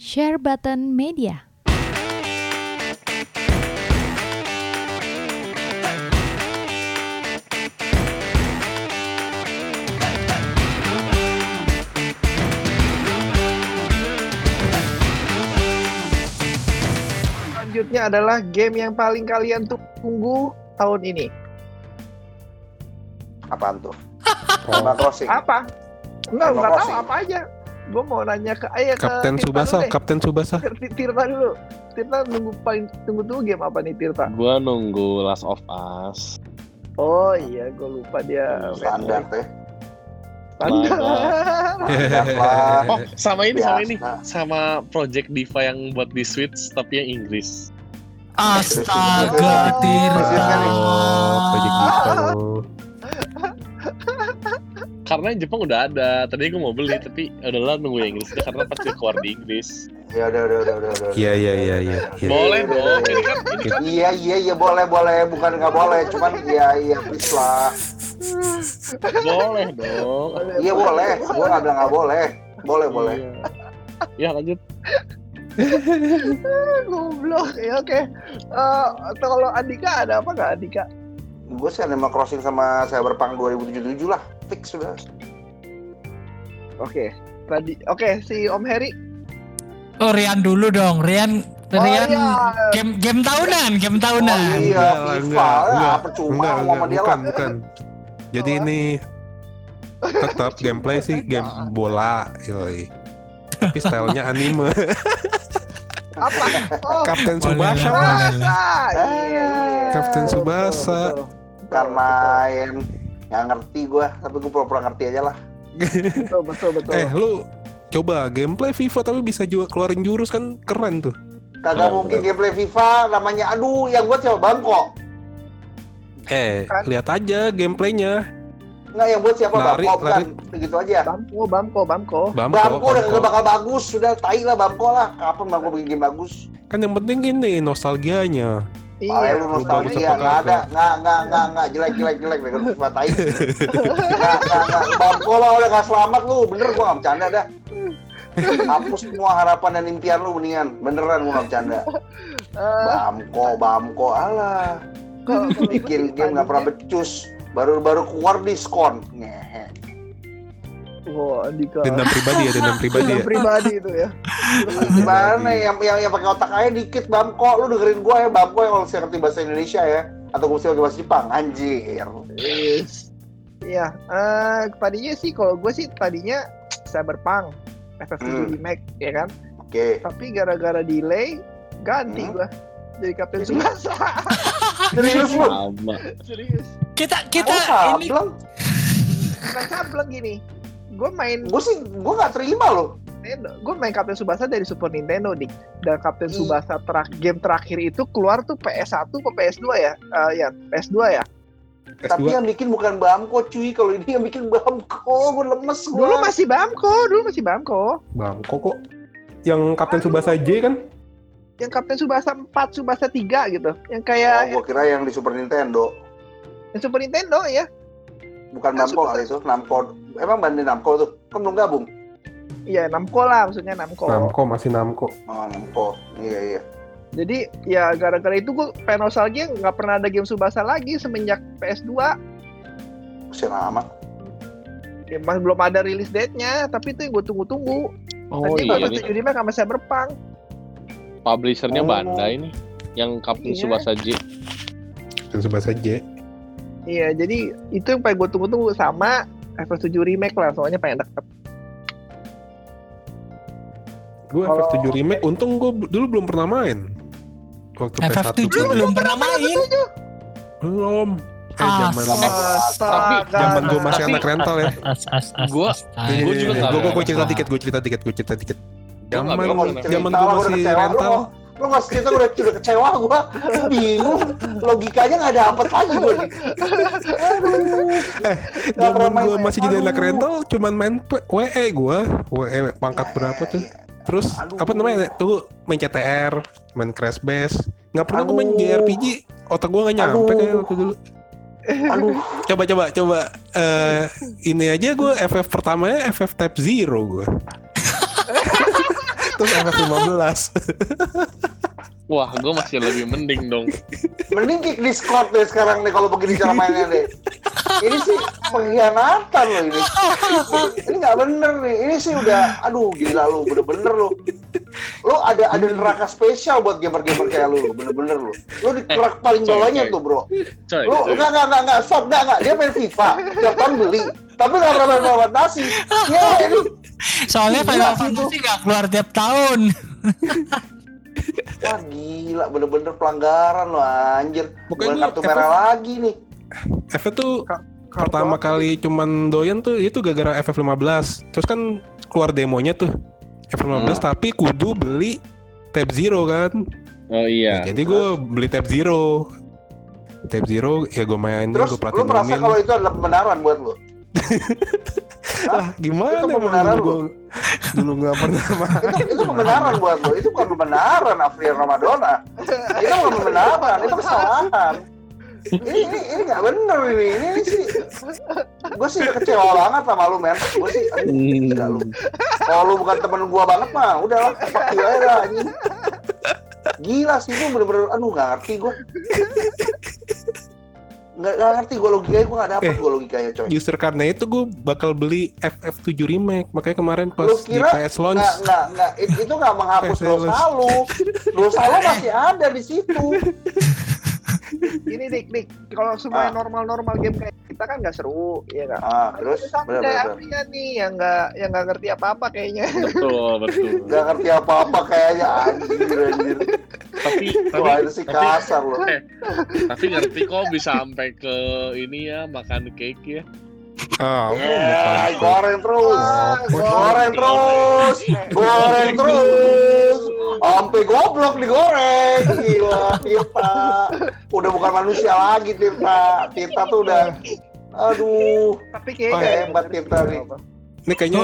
Share Button Media. Selanjutnya adalah game yang paling kalian tunggu tahun ini. Apaan tuh? Animal Crossing. Apa? Enggak, enggak tahu apa aja. Gue mau nanya ke Ayah ke Kapten Tirta Subasa, deh. Kapten Subasa. Tir- Tirta dulu. Tirta nunggu paling tunggu tunggu game apa nih Tirta? Gua nunggu Last of Us. Oh iya, gue lupa dia. Standar teh. Standar. Standar lah. Oh, sama ini, sama ini. Sama Project Diva yang buat di Switch tapi yang Inggris. Astaga, Tirta. Project Diva. Karena yang Jepang udah ada. Tadinya gue mau beli tapi udahlah nunggu yang Inggris aja karena pasti keluar di Inggris. Ya udah udah udah udah. Iya, iya, iya, iya. iya. Boleh dong. Ini kan ini kan Iya iya iya boleh boleh bukan nggak boleh cuman iya iya please lah boleh dong. iya boleh gua nggak bilang nggak boleh boleh boleh Iya. Ya lanjut. Goblok. Ya oke. Eh, kalau Andika ada apa nggak Andika? gue sih Animal Crossing sama Cyberpunk 2077 lah fix sudah Oke. Tadi oke si Om Heri. Oh, Rian dulu dong. Rian Oh, Rian iya. game game tahunan, game oh tahunan. iya Enggak, FIFA enggak, ya enggak. percuma Enggak, ngomong sama enggak, dia bukan, lah bukan. Jadi Oh. ini tetap gameplay sih game bola, yoi. Tapi stylenya anime. Apa? Oh, Kapten Subasa. Iya, iya. Kapten Subasa. karena yang nggak ngerti gue tapi gue pura-pura ngerti aja lah betul betul betul. Eh, lu coba gameplay FIFA tapi bisa juga keluarin jurus kan keren tuh. kagak Oh, mungkin gameplay FIFA namanya aduh yang gue siapa Bangko Eh, Kan. lihat aja gameplaynya. nggak yang buat siapa Lari, Bangko bukan lari. begitu aja Bamko, Bamko, Bamko. Bamko, Bangko udah kagak bakal bagus sudah tai lah Bangko lah kapan Bangko bikin game bagus Kan yang penting ini nostalgianya. Ah, Iya. lu nostalgia nggak ada, nggak nggak nggak nggak jelek jelek jelek dengan FIFA tai. Nggak nggak nggak, Bangko lah udah nggak selamat lu, bener gua nggak bercanda dah. Hapus semua harapan dan impian lu mendingan, beneran gua nggak bercanda. Bamko, Bamko, alah, bikin game nggak pernah becus, baru baru keluar diskon. Ngehe. Wah, Andika. Dendam pribadi ya, dendam pribadi ya. Dendam pribadi itu ya. Gimana yang yang yang pakai otak aja dikit Bamko, lu dengerin gua ya Bamko yang kalau ngerti bahasa Indonesia ya, atau gue bisa bahasa Jepang, anjir. Yes. Iya, eh tadinya sih kalau gue sih tadinya Cyberpunk FF7 Hmm. remake ya kan. Oke. Tapi gara-gara delay ganti Hmm. gua jadi Kapten Jadi- Subasa. Serius lu? Serius. Kita kita Kita ini Bukan sableng gini. Gue main gue sih gue nggak terima loh Nintendo. Gue main Kapten Subasa dari Super Nintendo nih. Dan Kapten Hmm. Subasa terak game terakhir itu keluar tuh PS1 atau PS2 ya? Eh, ya, PS2 ya. tapi S2. yang bikin bukan Bamko cuy kalau ini yang bikin Bamko gue lemes gue Dulu masih Bamko, dulu masih Bamko. Bangko kok. Yang Kapten Subasa J kan? Yang Kapten Subasa 4, Subasa 3 gitu. Yang oh, kayak gue kira yang di Super Nintendo yang Super Nintendo ya. bukan Kan Super- kali itu Namco emang banding Namco tuh kan belum gabung Iya, Namco lah maksudnya Namco. Namco masih Namco. oh Namco iya iya Jadi ya gara-gara itu gue pengen nostalgia nggak pernah ada game Subasa lagi semenjak PS2. masih lama Ya, masih belum ada release date-nya, tapi itu yang gue tunggu-tunggu. Oh Nanti iya bakal nih. jadi remake sama Cyberpunk. Publishernya Oh. Bandai nih. Yang Kapten Iya. Subasa J. Kapten Subasa J. Iya, jadi itu yang pengen gue tunggu-tunggu sama FF7 remake lah, soalnya pengen deket. Gue Kalau- FF7 remake, untung gue dulu belum pernah main. Waktu FF7 PS1. belum pernah main. Belum. Eh, Ah, zaman zaman gue masih Tapi- anak rental ya. As, as, as, Gua- as, Iya, Gua juga gue gue cerita dikit, gue cerita dikit, gue cerita dikit. Gua Zaman zaman gue gue masih rental. Lu nggak cerita gue udah, udah kecewa gue bingung logikanya nggak dapet lagi gue nih Nggak Zaman gue masih jadi anak rental, cuman main WE gue, WE pangkat berapa tuh? Terus Aduh. apa namanya tuh main CTR, main Crash Bash. Nggak pernah gue main. JRPG. Otak gue nggak nyampe kayak waktu dulu. aduh Coba coba coba eh ini aja gue FF pertamanya FF Type Zero gue. terus FF15. Wah, gue masih lebih mending dong. Mending kick Discord deh sekarang nih kalau begini cara mainnya deh. Ini sih pengkhianatan loh ini. Ini nggak bener nih. Ini sih udah, aduh gila lu, bener-bener lu. Lu ada ada neraka spesial buat gamer-gamer kayak lu, bener-bener lu. Lu di kerak paling bawahnya tuh bro. Coy, Lu enggak enggak enggak enggak stop enggak enggak dia main FIFA tiap tahun beli tapi nggak pernah main lawan nasi. Ya ini Soalnya Final Fantasy nggak keluar tiap tahun. wah gila bener-bener pelanggaran lo anjir. Bukan kartu merah lagi nih. FF tuh pertama kali cuman doyan tuh itu gara-gara FF15. Terus kan keluar demonya tuh FF15 Hmm. tapi kudu beli Tab Zero kan. Oh iya. Jadi gue beli Tab Zero. Tab Zero ya gue mainin, Terus gue lu merasa kalau itu adalah pembenaran buat lu? Lah gimana Itu pembenaran dulu, gua- dulu nggak pernah main. itu itu pembenaran buat lo itu bukan pembenaran Afril Ramadona itu bukan pembenaran itu kesalahan ini ini ini nggak bener ini ini, ini sih gue sih udah kecewa banget sama lu men. Gue sih aduh, gila lu. Kalau lu bukan temen gue banget mah udah lah fuck you aja lah anjing. Gila sih itu bener-bener aduh nggak ngerti gue nggak nggak ngerti gue logikanya gue nggak dapet Eh. gue logikanya coy. Justru karena itu gue bakal beli FF7 remake. Makanya kemarin pas Lu di PS launch. nggak nggak nggak it- itu nggak menghapus dosa lu. dosa lu masih ada di situ Ini dik dik kalau semuanya Ah. normal-normal game kayak kita kan nggak seru, ya nggak? ah terus bener Afrian nih yang nggak yang nggak ngerti apa-apa kayaknya. Betul, betul. nggak ngerti apa-apa kayaknya anjir anjir Tapi wah tapi itu sih tapi- kasar loh eh, tapi ngerti kok bisa sampai ke ini ya makan cake ya. Ah, Ya, bukan. goreng terus Ah, goreng terus goreng terus sampai goblok digoreng gila Tirta udah bukan manusia lagi Tirta Tirta tuh udah aduh Tapi kayaknya Oh, hebat kita nih. Ini kayaknya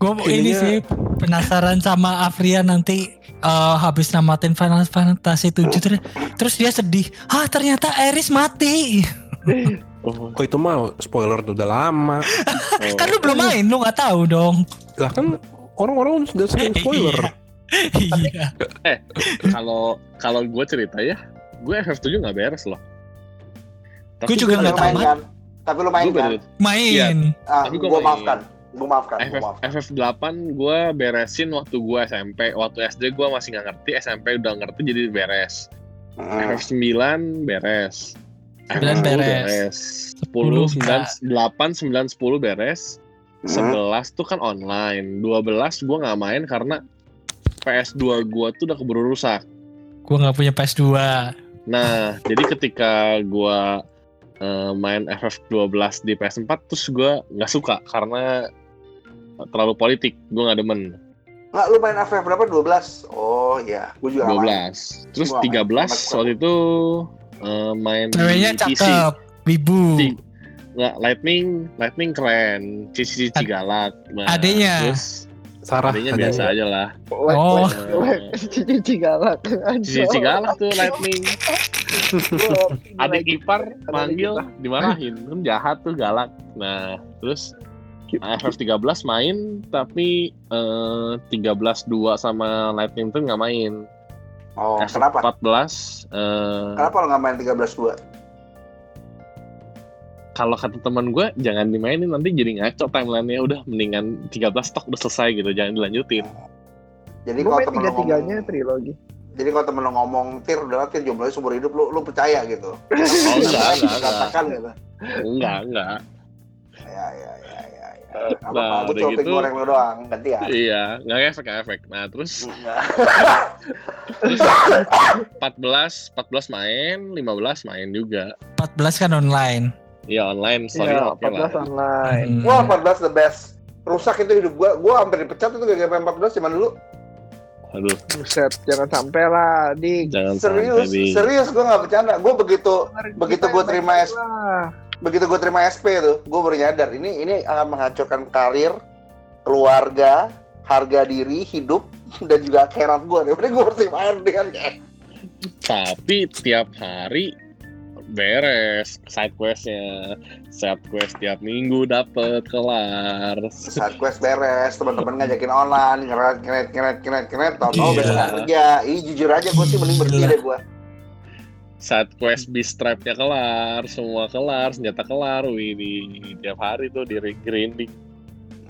Gue ini sih penasaran sama Afrian nanti eh, habis namatin Final Fantasy 7 terus, terus dia sedih. Ah ternyata Eris mati. Oh, kok itu mah spoiler tuh udah lama. oh. Kan lu belum main, lu nggak tahu dong. Lah kan orang-orang sudah sering spoiler. Iya. kalau kalau gue cerita ya, gue FF7 nggak beres loh. Gua juga gua nggak beres- tamat. kan tapi lu main gua kan beres- Main. ah Tapi gua gua main. maafkan gua maafkan gua FF, maafkan FF8 gue beresin waktu gue SMP. Waktu SD gue masih nggak ngerti, SMP udah ngerti jadi beres. Hmm. FF9 beres. Sembilan FF10 beres. 10, 9, Sepuluh 8, 9, 10 beres. Hmm. 11 tuh kan online. 12 gue nggak main karena PS2 gue tuh udah keburu rusak. Gue nggak punya PS2. Nah, jadi ketika gue eh, main FF12 di PS4 terus gue nggak suka karena terlalu politik. Gue nggak demen. Nggak, lu main FF berapa? 12? Oh iya, gue juga nggak main. 12. Terus Gua nggak- 13 nggak suka. waktu itu eh, main Ceweknya di PC. cakep. Wibu. Di- Nggak, Lightning, Lightning keren. Cici Cici Ad- galak. Nah, adenya. Terus Sarah adanya biasa aja lah. Oh. Cici galak. Cici Cici galak tuh Lightning. Adik ipar manggil dimarahin kan jahat tuh galak. Nah, terus FF13 main tapi eh, 13 2 sama Lightning tuh nggak main. Oh, kenapa? FF14 eh, Kenapa lo nggak main 13-2? Kalau kata teman gue jangan dimainin nanti jadi ngaco timelinenya udah mendingan 13 stok udah selesai gitu jangan dilanjutin. Jadi kalau main temen lo tiga-tiganya ngomong, trilogi. jadi kalau temen lo ngomong tir udah tir jomblo seumur hidup lu lu percaya gitu. Oh enggak enggak enggak. Katakan gitu. Enggak enggak. Ya ya ya ya. ya. Apa Nah, apa? Gue udah gitu. goreng lo doang, ganti ya. Iya, nggak efek nggak efek. Nah, terus Enggak. terus 14 14 main, 15 main juga. 14 kan online. Iya online, sorry Iya. 14 online. Hmm. Wah 14 the best. Rusak itu hidup gua. Gua hampir dipecat itu gara-gara 14 zaman dulu. Aduh, Buset, jangan sampai lah, Dik. jangan Serius, sampai di serius gua nggak bercanda. Gua begitu Begitu gua terima S- Lah. begitu gue terima SP tuh, gue baru nyadar ini ini akan menghancurkan karir, keluarga, harga diri, hidup dan juga akhirat gue. Daripada gue harus main dengan tapi tiap hari beres side questnya side quest tiap minggu dapet kelar Saat quest beres, teman-teman ngajakin online, ngeret, ngeret, ngeret, ngeret, ngeret, tau tau Gila. besok kerja. Ih, jujur aja gue sih mending berhenti deh gue. side quest beast stripe nya kelar semua kelar senjata kelar wih di tiap hari tuh di grinding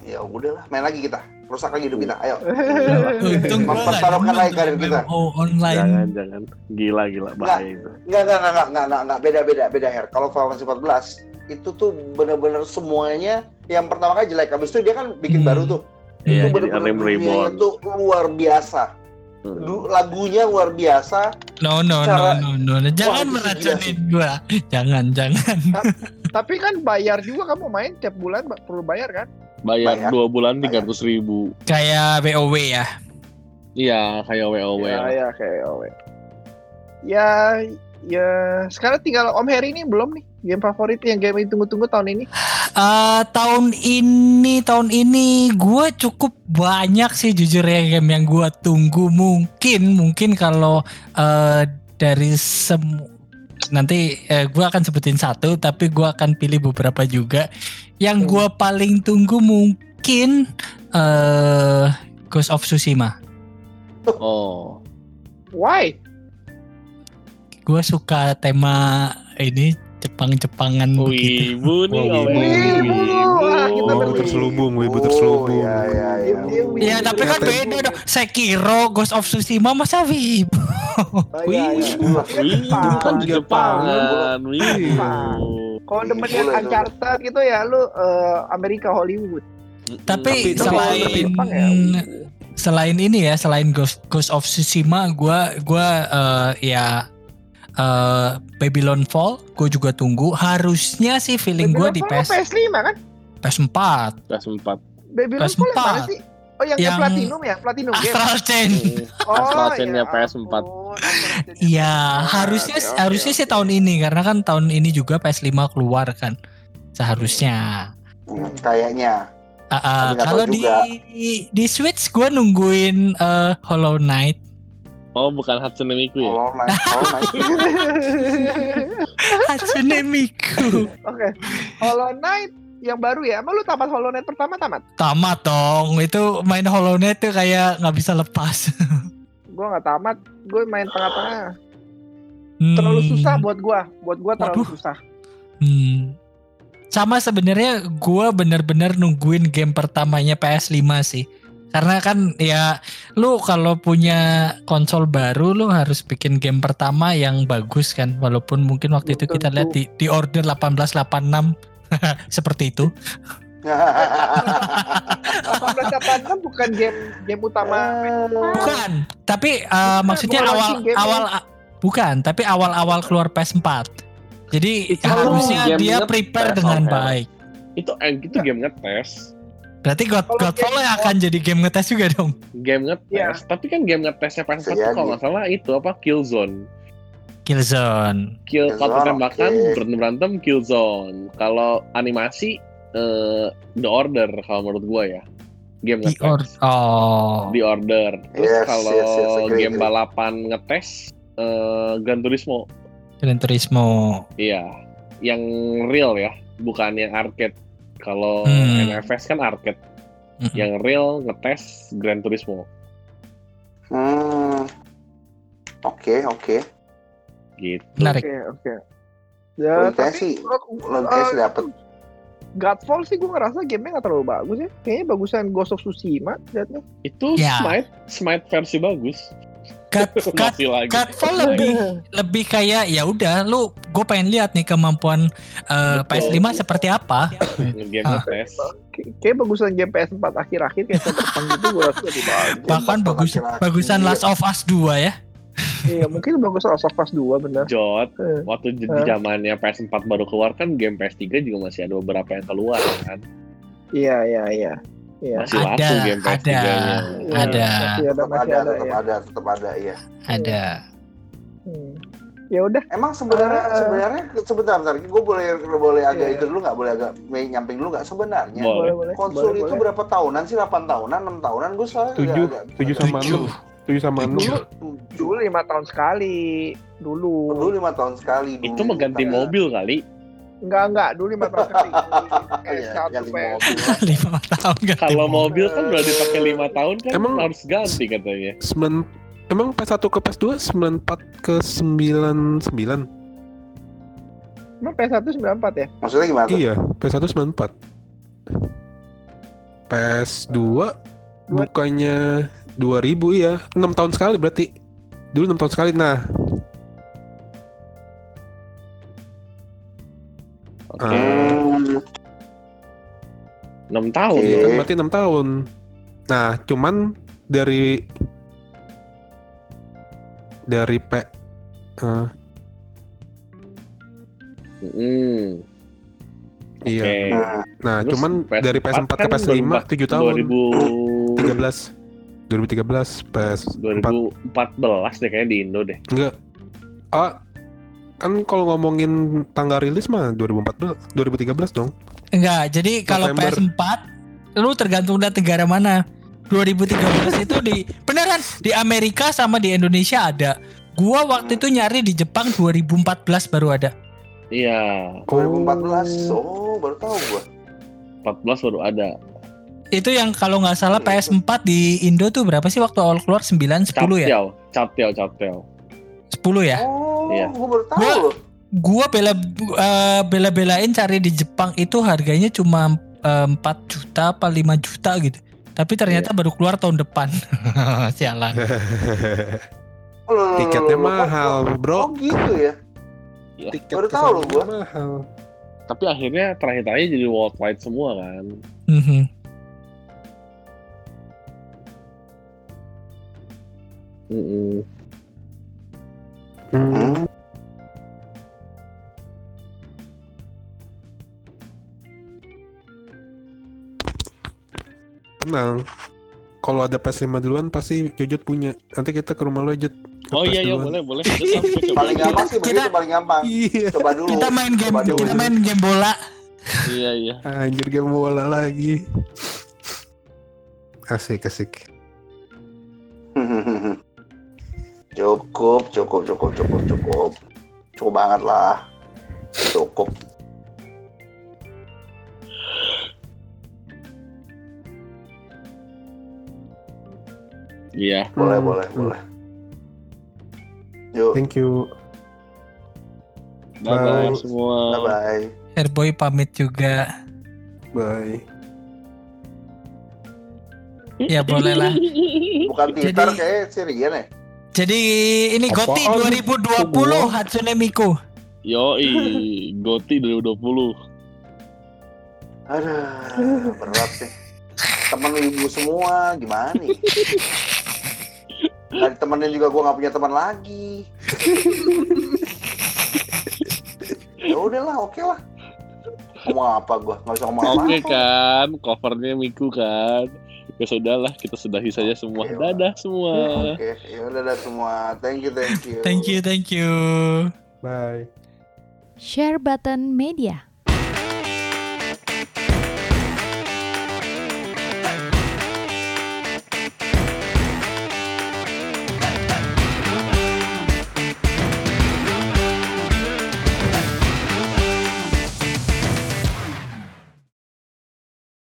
Ya udahlah, main lagi kita. Rusak lagi hidup kita, ayo. Untung gua nggak Mempertaruhkan lagi karir kita. Oh online. jangan jangan gila gila bahaya itu Enggak, enggak, enggak, enggak, enggak, enggak, enggak, beda, beda, beda, Her. Kalau Final Fantasy 14, itu tuh bener-bener semuanya yang pertama kali jelek. Habis itu dia kan bikin Hmm. baru tuh. Iya, itu bener-bener itu luar biasa. Du- lagunya luar biasa. No no Cara- no no no. Jangan itu sih meracunin gua. Jangan jangan. Tapi kan bayar juga kamu main tiap bulan perlu bayar kan? bayar Bayar. dua bulan tiga ratus ribu Kayak WoW ya. iya kayak WoW ya, ya kayak oh, Ya, ya sekarang tinggal Om Heri ini belum nih game favorit yang game yang tunggu-tunggu tahun ini. Eh tahun ini tahun ini gue cukup banyak sih jujur ya game yang gue tunggu mungkin mungkin kalau eh dari semu nanti eh, gue akan sebutin satu tapi gue akan pilih beberapa juga yang Hmm. gue paling tunggu mungkin eh Ghost of Tsushima oh Why? gue suka tema ini Jepang-Jepangan begitu wibu nih Oh, wibu. Wibu. Kita Wibu berwibu. terselubung, wibu Oh, terselubung. iya, iya, iya. Wibu. Ya tapi kan beda dong Sekiro Ghost of Tsushima masa wibu Oh, iya, iya. Wibu. wibu kan Jepang. Jepangan wibu. Kalau demen Wibu yang. Uncharted gitu ya lu eh, Amerika Hollywood. Tapi Tapi- selain ya. selain ini ya, selain Ghost, Ghost of Tsushima, gua gua eh, ya eh, Babylon Fall, gue juga tunggu. Harusnya sih feeling gue di PS PS5 kan? PS4, kelas empat Babylon PS4. Fall yang mana sih? Oh yang, yang Yang- Platinum ya? Platinum game. Astral Chain. Oh, Astral ya PS4. ampun, Astral Chain-nya Iya, PS4. harusnya Oke, harusnya oke, sih tahun ini karena kan tahun ini juga PS5 keluar kan. Seharusnya. Hmm, Kayaknya. Nggak tahu kalau di di Switch gue nungguin eh, Hollow Knight. Oh bukan Hatsune Miku ya Hollow Knight, Hollow Knight. Hatsune Miku. Oke. Hollow Knight yang baru ya. Emang lu tamat Hollow Knight pertama tamat? Tamat dong. Itu main Hollow Knight tuh kayak nggak bisa lepas. Gua nggak tamat. Gue main tengah-tengah. Hmm. Terlalu susah buat gua. Buat gua terlalu Waduh. susah. Hmm. Sama sebenarnya gue bener-bener nungguin game pertamanya PS5 sih. Karena kan ya lu kalau punya konsol baru lu harus bikin game pertama yang bagus kan. Walaupun mungkin waktu itu kita lihat di, di order 1886 seperti itu. 1886 bukan game game utama. Bukan, tapi uh, Bukan, maksudnya bukan awal awal bukan, tapi awal-awal keluar PS4. Jadi Itu harusnya dia prepare dengan baik. itu eh, itu game ngetes Berarti God, Kalau Godfall game- akan jadi game ngetes juga dong. game ngetes Iya. tapi kan game ngetesnya PS4 Bisa tuh kalau jadi. nggak salah itu apa Killzone Killzone. kill kalau tembakan oke. berantem berantem Killzone kalau animasi eh, The Order kalau menurut gua ya game ngetes or oh. The Order terus Yes, kalau yes, yes, agree, game agree. balapan ngetes eh, Gran Turismo Gran Turismo. iya yang real ya bukan yang arcade kalau Hmm. NFS kan arcade Mm-mm. yang real ngetes Gran Turismo Hmm. Oke, oke. gitu Menarik. Oke, oke. Ya, Menurut saya tapi sih, saya sih eh, dapet. Godfall sih gue ngerasa gamenya nggak terlalu bagus ya. Kayaknya bagusan Ghost of Tsushima liatnya. itu Ya. Smite Smite versi bagus Masih lagi Godfall lebih lebih kayak ya udah lu gue pengen lihat nih kemampuan eh, Betul. PS5 seperti apa. game Ah. Kay- Kayak bagusan game PS4 akhir-akhir kayak Cyberpunk gitu gue rasa lebih bagus. Bahkan bagus bagusan Last of Us 2 ya. Iya, mungkin bagusan Last of Us 2 bener. Jot Eh, waktu di Eh. zamannya PS4 baru keluar kan game PS3 juga masih ada beberapa yang keluar kan Iya, iya, iya. Iya. masih Ada, laku game PS3 nya ada. Iya, Ada. Masih ada, Tetap masih ada, ada, tetap ya. ada, tetap ada, iya. Ada. Hmm. Ya udah, Emang sebenarnya Eh. sebenarnya sebentar, bentar. Gue boleh boleh agak Iya. itu dulu nggak? Boleh agak main nyamping dulu nggak? Sebenarnya Boleh. boleh, boleh. konsol boleh, itu boleh. berapa tahunan sih? 8 tahunan, 6 tahunan? Gue soalnya Tujuh. Tujuh sama Tujuh. enam. Tujuh sama enam. Dulu dulu lima tahun sekali. Dulu. Dulu lima tahun sekali. Itu dulu. mengganti Kita- mobil kali. Enggak enggak, dulu lima tahun sekali. Iya, PS1, ganti PS. mobil. lima tahun ganti Kalau mobil. kan udah dipakai lima tahun kan Emang- harus ganti katanya. Sembilan Emang PS1 ke PS2 94 ke 99 Emang PS1 94 ya? Maksudnya gimana tuh? Iya PS1 94 PS2 bukannya 2000 ya 6 tahun sekali berarti Dulu 6 tahun sekali Nah Oke. Hmm, Enam tahun. Oke. Iya kan berarti 6 tahun. Nah, cuman dari dari P eh, Hmm. iya. Oke. nah, Terus cuman PS4 dari PS4 ke kan PS5 7 tahun. 2000 13 2013 PS4 2014 deh kayaknya di Indo deh. enggak. Ah, kan kalau ngomongin tanggal rilis mah 2014 2013 dong. Enggak, jadi kalau November. PS4 lu tergantung dari negara mana. 2013 itu di beneran di Amerika sama di Indonesia ada. Gua waktu itu nyari di Jepang 2014 baru ada. Iya, 2014. Oh, baru tahu gua. 14 baru ada. Itu yang kalau nggak salah PS4 di Indo tuh berapa sih waktu awal keluar 9 10 ya? Captel, captel, captel. 10 ya? Oh, Iya. gua baru tahu Gua-. Gua bela eh, bela-belain cari di Jepang itu harganya cuma 4 juta apa 5 juta gitu. Tapi ternyata Iya. baru keluar tahun depan. Sialan. Tiketnya mahal, Oh, Bro. Oh, gitu ya. Tiket Baru tahu loh gua. mahal. Tapi akhirnya terakhir-terakhir jadi worldwide semua kan. Mhm. Mm-mm. Hmm. Tenang. Kalau ada PS5 duluan pasti Jojot punya. Nanti kita ke rumah lo. Ke Oh iya iya boleh boleh. Paling gampang sih Kita- paling gampang. Iya. Coba dulu. Kita main game Coba dulu. kita main game bola. Iya iya. Anjir game bola lagi. Asik asik. Cukup, cukup, cukup, cukup, cukup. Cukup banget lah. Cukup. Iya. Boleh, Hmm, boleh, boleh. Yuk, Thank you. Bye bye Bye. semua. bye-bye. Airboy pamit juga. Bye. Ya boleh lah. Bukan Jadi- Twitter kayak Sirian ya? Jadi ini Goti Apaan? 2020 Hatsune Miku. Yoi, Goti 2020. Aduh, berat sih. Temen ibu semua, gimana nih? Nggak ditemenin juga gue nggak punya teman lagi. ya udahlah, oke lah. Ngomong apa gue? Nggak bisa ngomong apa-apa. Oke kan, covernya Miku kan. Ya sudahlah, kita sudahi saja semua. Oke, Dadah semua. Oke, ya udah dah semua. Thank you, thank you. Thank you, thank you. Bye. Share button media.